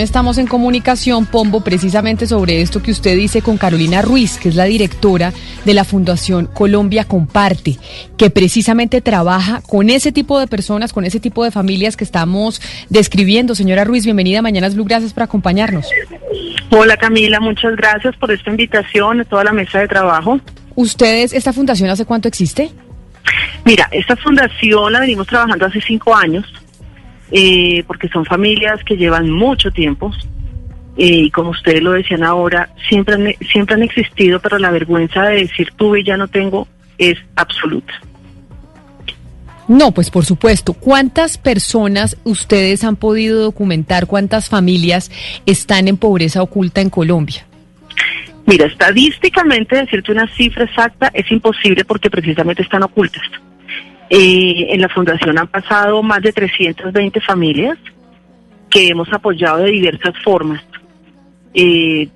Estamos en comunicación, Pombo, precisamente sobre esto que usted dice con Carolina Ruiz, que es la directora de la Fundación Colombia Comparte, que precisamente trabaja con ese tipo de personas, con ese tipo de familias que estamos describiendo. Señora Ruiz, bienvenida a Mañanas Blue, gracias por acompañarnos. Hola Camila, muchas gracias por esta invitación a toda la mesa de trabajo. ¿Ustedes, esta fundación hace cuánto existe? Mira, esta fundación la venimos trabajando hace cinco años eh, porque son familias que llevan mucho tiempo eh, y como ustedes lo decían ahora, siempre han, siempre han existido, pero la vergüenza de decir tuve y ya no tengo es absoluta. No, pues por supuesto. ¿Cuántas personas ustedes han podido documentar? ¿Cuántas familias están en pobreza oculta en Colombia? Mira, estadísticamente decirte una cifra exacta es imposible porque precisamente están ocultas. Eh, en la fundación han pasado más de 320 familias que hemos apoyado de diversas formas. Eh,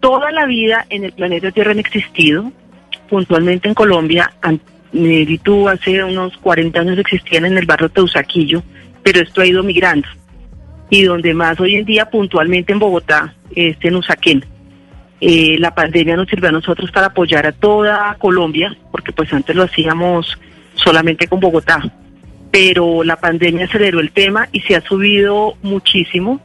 toda la vida en el planeta Tierra han existido, puntualmente en Colombia, y tú hace unos 40 años existían en el barrio Teusaquillo, pero esto ha ido migrando. Y donde más hoy en día, puntualmente en Bogotá, este en Usaquén. Eh, la pandemia nos sirvió a nosotros para apoyar a toda Colombia, porque pues antes lo hacíamos solamente con Bogotá. Pero la pandemia aceleró el tema y se ha subido muchísimo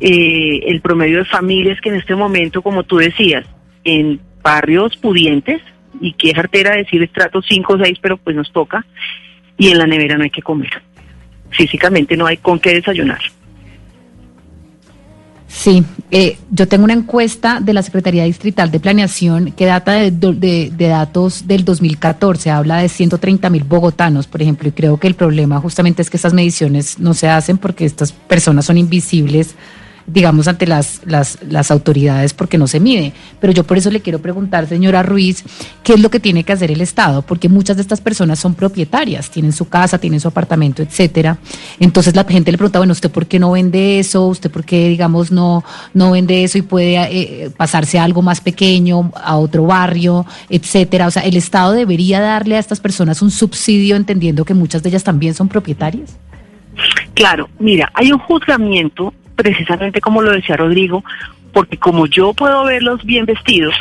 eh, el promedio de familias que en este momento, como tú decías, en barrios pudientes, y que es artera decir estrato 5 o 6, pero pues nos toca, y en la nevera no hay que comer. Físicamente no hay con qué desayunar. Sí, eh, yo tengo una encuesta de la Secretaría Distrital de Planeación que data de, de, datos del 2014, habla de 130 mil bogotanos, por ejemplo, y creo que el problema justamente es que estas mediciones no se hacen porque estas personas son invisibles digamos, ante las, las, las, autoridades porque no se mide. Pero yo por eso le quiero preguntar, señora Ruiz, ¿qué es lo que tiene que hacer el Estado? Porque muchas de estas personas son propietarias, tienen su casa, tienen su apartamento, etcétera. Entonces la gente le pregunta, bueno, ¿usted por qué no vende eso? ¿Usted por qué, digamos, no, no vende eso y puede eh, pasarse a algo más pequeño, a otro barrio, etcétera? O sea, ¿el Estado debería darle a estas personas un subsidio entendiendo que muchas de ellas también son propietarias? Claro, mira, hay un juzgamiento precisamente como lo decía Rodrigo, porque como yo puedo verlos bien vestidos,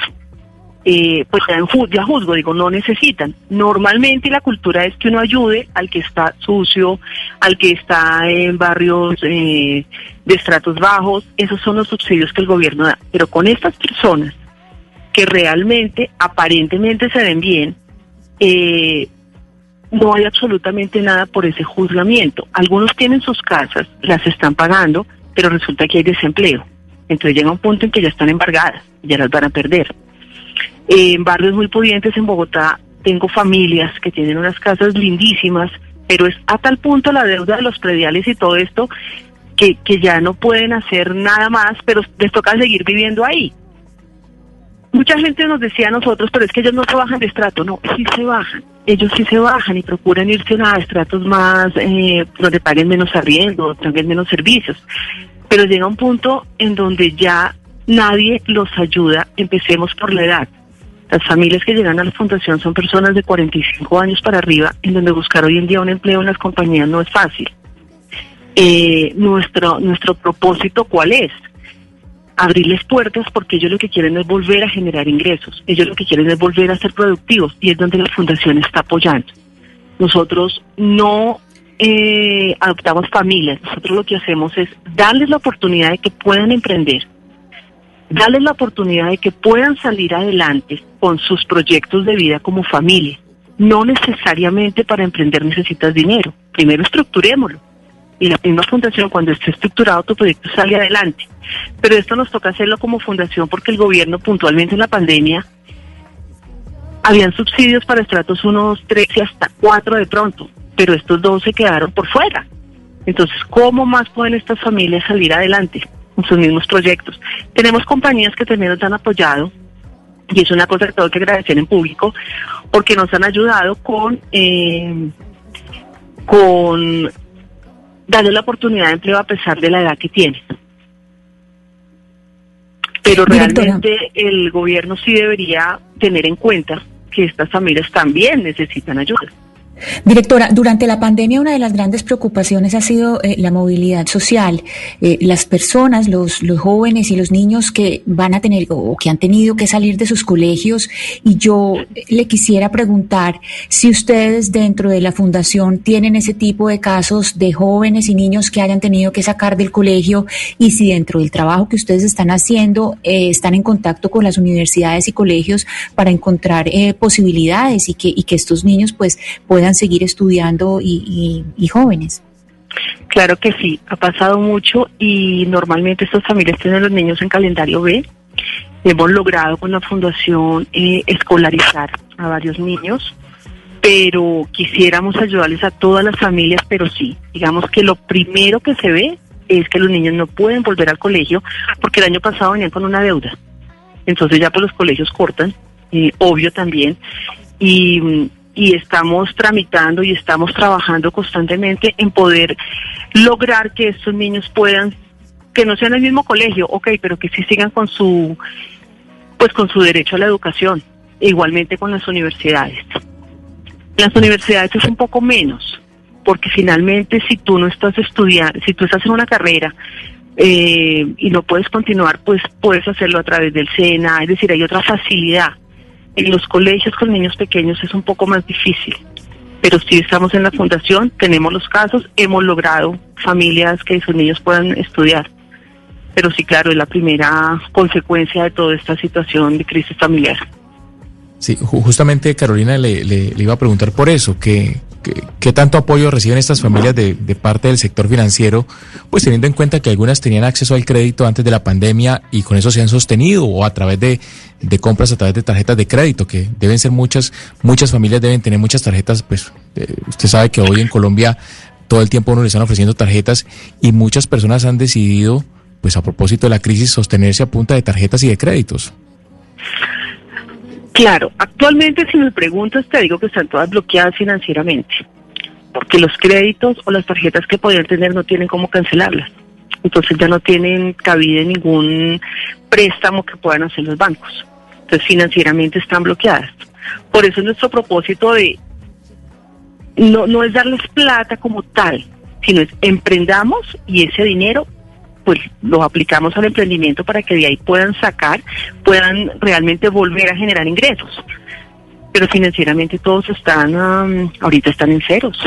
eh, pues ya, juzgo, digo, no necesitan. Normalmente la cultura es que uno ayude al que está sucio, al que está en barrios eh, de estratos bajos, esos son los subsidios que el gobierno da. Pero con estas personas que realmente, aparentemente se ven bien, eh, no hay absolutamente nada por ese juzgamiento. Algunos tienen sus casas, las están pagando, pero resulta que hay desempleo. Entonces llega un punto en que ya están embargadas, ya las van a perder. en barrios muy pudientes en Bogotá tengo familias que tienen unas casas lindísimas, pero es a tal punto la deuda de los prediales y todo esto que, que ya no pueden hacer nada más, pero les toca seguir viviendo ahí. Mucha gente nos decía a nosotros, pero es que ellos no se bajan de estrato. No, sí se bajan. Ellos sí se bajan y procuran irse a estratos más, eh, donde paguen menos arriendo, tengan menos servicios pero llega un punto en donde ya nadie los ayuda, empecemos por la edad. Las familias que llegan a la fundación son personas de 45 años para arriba, en donde buscar hoy en día un empleo en las compañías no es fácil. Eh, nuestro, nuestro propósito, ¿cuál es? Abrirles puertas porque ellos lo que quieren es volver a generar ingresos, ellos lo que quieren es volver a ser productivos y es donde la fundación está apoyando. Nosotros no eh, adoptamos familias. Nosotros lo que hacemos es darles la oportunidad de que puedan emprender, darles la oportunidad de que puedan salir adelante con sus proyectos de vida como familia. No necesariamente para emprender necesitas dinero. Primero estructurémoslo. Y la misma fundación, cuando esté estructurado, tu proyecto sale adelante. Pero esto nos toca hacerlo como fundación porque el gobierno puntualmente en la pandemia habían subsidios para estratos 1, 2, 3 y hasta 4 de pronto pero estos dos se quedaron por fuera. Entonces, ¿cómo más pueden estas familias salir adelante con sus mismos proyectos? Tenemos compañías que también nos han apoyado y es una cosa que tengo que agradecer en público porque nos han ayudado con eh, con darle la oportunidad de empleo a pesar de la edad que tienen. Pero realmente el gobierno sí debería tener en cuenta que estas familias también necesitan ayuda. Directora, durante la pandemia una de las grandes preocupaciones ha sido eh, la movilidad social. Eh, las personas, los, los, jóvenes y los niños que van a tener o que han tenido que salir de sus colegios. Y yo le quisiera preguntar si ustedes dentro de la fundación tienen ese tipo de casos de jóvenes y niños que hayan tenido que sacar del colegio y si dentro del trabajo que ustedes están haciendo eh, están en contacto con las universidades y colegios para encontrar posibilidades y que, y que estos niños pues puedan seguir estudiando y, jóvenes. Claro que sí, ha pasado mucho y normalmente estas familias tienen los niños en calendario B. Hemos logrado con la fundación eh, escolarizar a varios niños, pero quisiéramos ayudarles a todas las familias, pero sí, digamos que lo primero que se ve es que los niños no pueden volver al colegio porque el año pasado venían con una deuda. Entonces ya pues los colegios cortan, eh, obvio también, y y estamos tramitando y estamos trabajando constantemente en poder lograr que estos niños puedan, que no sean el mismo colegio, ok, pero que sí sigan con su, pues con su derecho a la educación, igualmente con las universidades. Las universidades es un poco menos, porque finalmente si tú no estás estudiando, si tú estás en una carrera eh, y no puedes continuar, pues puedes hacerlo a través del SENA, es decir, hay otra facilidad en los colegios con niños pequeños es un poco más difícil, pero si estamos en la fundación, tenemos los casos, hemos logrado familias que sus niños puedan estudiar. Pero sí, claro, es la primera consecuencia de toda esta situación de crisis familiar. Sí, justamente Carolina le, le, iba a preguntar por eso, que ¿Qué, tanto apoyo reciben estas familias de, parte del sector financiero? Pues teniendo en cuenta que algunas tenían acceso al crédito antes de la pandemia y con eso se han sostenido o a través de, compras a través de tarjetas de crédito, que deben ser muchas, muchas familias deben tener muchas tarjetas, pues eh, usted sabe que hoy en Colombia todo el tiempo uno le están ofreciendo tarjetas y muchas personas han decidido, pues a propósito de la crisis, sostenerse a punta de tarjetas y de créditos. Claro, actualmente si me preguntas te digo que están todas bloqueadas financieramente, porque los créditos o las tarjetas que podrían tener no tienen cómo cancelarlas. Entonces ya no tienen cabida ningún préstamo que puedan hacer los bancos. Entonces financieramente están bloqueadas. Por eso nuestro propósito de no, no es darles plata como tal, sino es emprendamos y ese dinero pues lo aplicamos al emprendimiento para que de ahí puedan sacar, puedan realmente volver a generar ingresos. Pero financieramente todos están, ahorita están en ceros.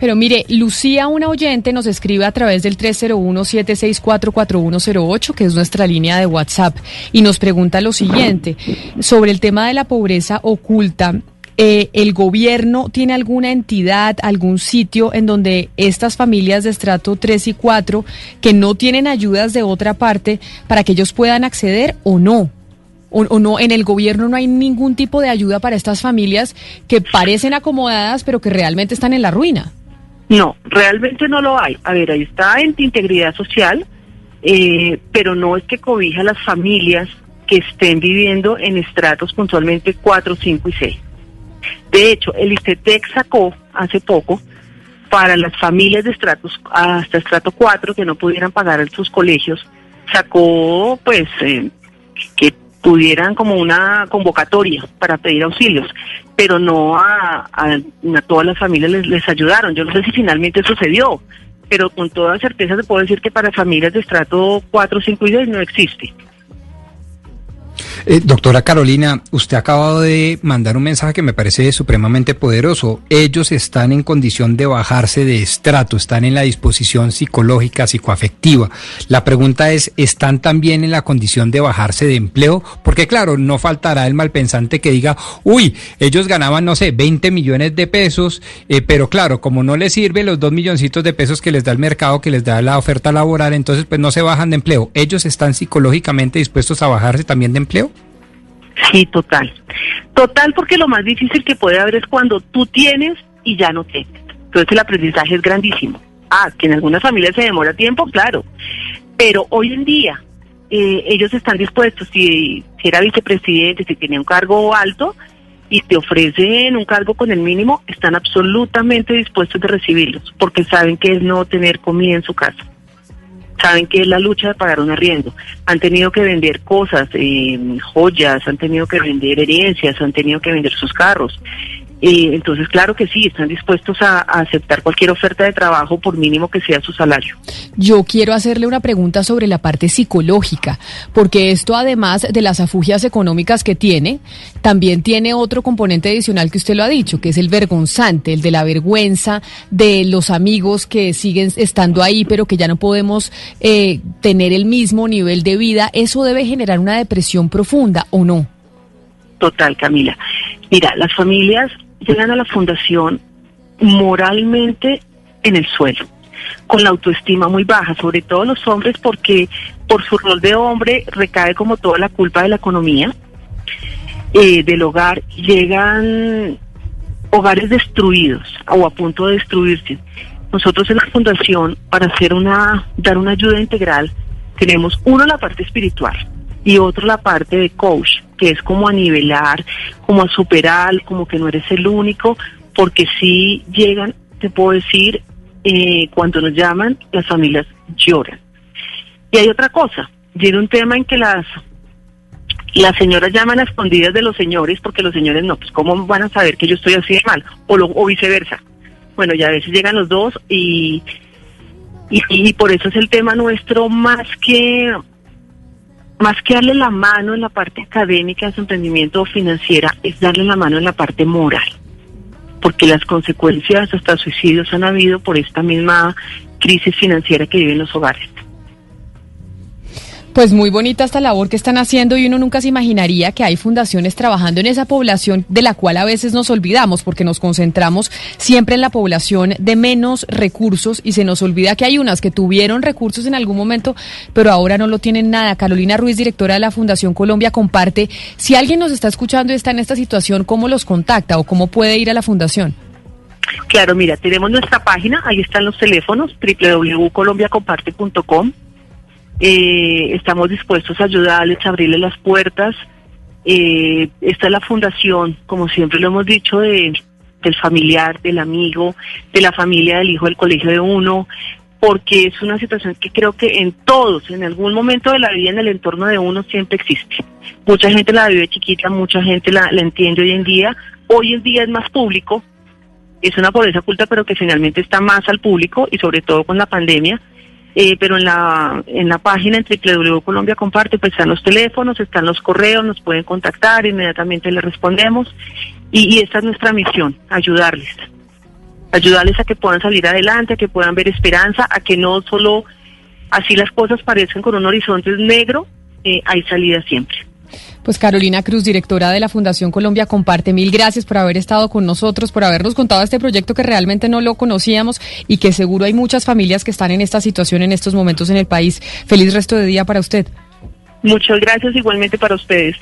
Pero mire, Lucía, una oyente, nos escribe a través del 301-764-4108, que es nuestra línea de WhatsApp, y nos pregunta lo siguiente, sobre el tema de la pobreza oculta. Eh, ¿El gobierno tiene alguna entidad, algún sitio en donde estas familias de estrato 3 y 4 que no tienen ayudas de otra parte para que ellos puedan acceder o no? O, no, en el gobierno no hay ningún tipo de ayuda para estas familias que parecen acomodadas pero que realmente están en la ruina. No, realmente no lo hay. A ver, ahí está en integridad social, eh, pero no es que cobija a las familias que estén viviendo en estratos puntualmente 4, 5 y 6. De hecho, el ICETEC sacó hace poco para las familias de estratos hasta estrato 4 que no pudieran pagar sus colegios, sacó pues eh, que pudieran como una convocatoria para pedir auxilios, pero no a, todas las familias les, ayudaron. Yo no sé si finalmente sucedió, pero con toda certeza se puede decir que para familias de estrato 4, 5 y 6 no existe. Eh, doctora Carolina, usted ha acabado de mandar un mensaje que me parece supremamente poderoso. Ellos están en condición de bajarse de estrato, están en la disposición psicológica, psicoafectiva. La pregunta es, ¿están también en la condición de bajarse de empleo? Porque claro, no faltará el malpensante que diga, uy, ellos ganaban, no sé, 20 millones de pesos, eh, pero claro, como no les sirve los dos milloncitos de pesos que les da el mercado, que les da la oferta laboral, entonces pues no se bajan de empleo. ¿Ellos están psicológicamente dispuestos a bajarse también de empleo? Sí, total. Total porque lo más difícil que puede haber es cuando tú tienes y ya no tienes. Entonces el aprendizaje es grandísimo. Ah, que en algunas familias se demora tiempo, claro. Pero hoy en día eh, ellos están dispuestos, si, si era vicepresidente, si tenía un cargo alto y te ofrecen un cargo con el mínimo, están absolutamente dispuestos de recibirlos porque saben que es no tener comida en su casa saben que es la lucha de pagar un arriendo. Han tenido que vender cosas, eh, joyas, han tenido que vender herencias, han tenido que vender sus carros. Eh, entonces, claro que sí, están dispuestos a, aceptar cualquier oferta de trabajo por mínimo que sea su salario. Yo quiero hacerle una pregunta sobre la parte psicológica, porque esto además de las afugias económicas que tiene, también tiene otro componente adicional que usted lo ha dicho, que es el vergonzante, el de la vergüenza de los amigos que siguen estando ahí, pero que ya no podemos eh, tener el mismo nivel de vida. ¿Eso debe generar una depresión profunda o no? Total, Camila. Mira, las familias llegan a la fundación moralmente en el suelo, con la autoestima muy baja, sobre todo los hombres porque por su rol de hombre recae como toda la culpa de la economía, eh, del hogar, llegan hogares destruidos o a punto de destruirse. Nosotros en la fundación, para hacer una, dar una ayuda integral, tenemos uno la parte espiritual y otro la parte de coach, que es como a nivelar, como a superar, como que no eres el único, porque si llegan, te puedo decir, eh, cuando nos llaman, las familias lloran. Y hay otra cosa, viene un tema en que las las señoras llaman a escondidas de los señores porque los señores no, pues cómo van a saber que yo estoy así de mal o, lo, o viceversa. Bueno, ya a veces llegan los dos y, y por eso es el tema nuestro más que más que darle la mano en la parte académica de su emprendimiento financiera, es darle la mano en la parte moral, porque las consecuencias hasta suicidios han habido por esta misma crisis financiera que viven los hogares. Pues muy bonita esta labor que están haciendo y uno nunca se imaginaría que hay fundaciones trabajando en esa población de la cual a veces nos olvidamos porque nos concentramos siempre en la población de menos recursos y se nos olvida que hay unas que tuvieron recursos en algún momento pero ahora no lo tienen nada. Carolina Ruiz, directora de la Fundación Colombia, comparte si alguien nos está escuchando y está en esta situación, ¿cómo los contacta o cómo puede ir a la fundación? Claro, mira, tenemos nuestra página, ahí están los teléfonos, www.colombiacomparte.com eh, estamos dispuestos a ayudarles, a abrirles las puertas. Eh, esta es la fundación, como siempre lo hemos dicho, de, del familiar, del amigo, de la familia, del hijo del colegio de uno, porque es una situación que creo que en todos, en algún momento de la vida, en el entorno de uno, siempre existe. Mucha gente la vive chiquita, mucha gente la, la entiende hoy en día. Hoy en día es más público, es una pobreza oculta, pero que finalmente está más al público y sobre todo con la pandemia eh, pero en la, en la página en www Colombia Comparte pues están los teléfonos, están los correos, nos pueden contactar, inmediatamente les respondemos y, esta es nuestra misión, ayudarles, ayudarles a que puedan salir adelante, a que puedan ver esperanza, a que no solo así las cosas parecen con un horizonte negro, eh, hay salida siempre. Pues Carolina Cruz, directora de la Fundación Colombia Comparte, mil gracias por haber estado con nosotros, por habernos contado este proyecto que realmente no lo conocíamos y que seguro hay muchas familias que están en esta situación en estos momentos en el país. Feliz resto de día para usted. Muchas gracias igualmente para ustedes.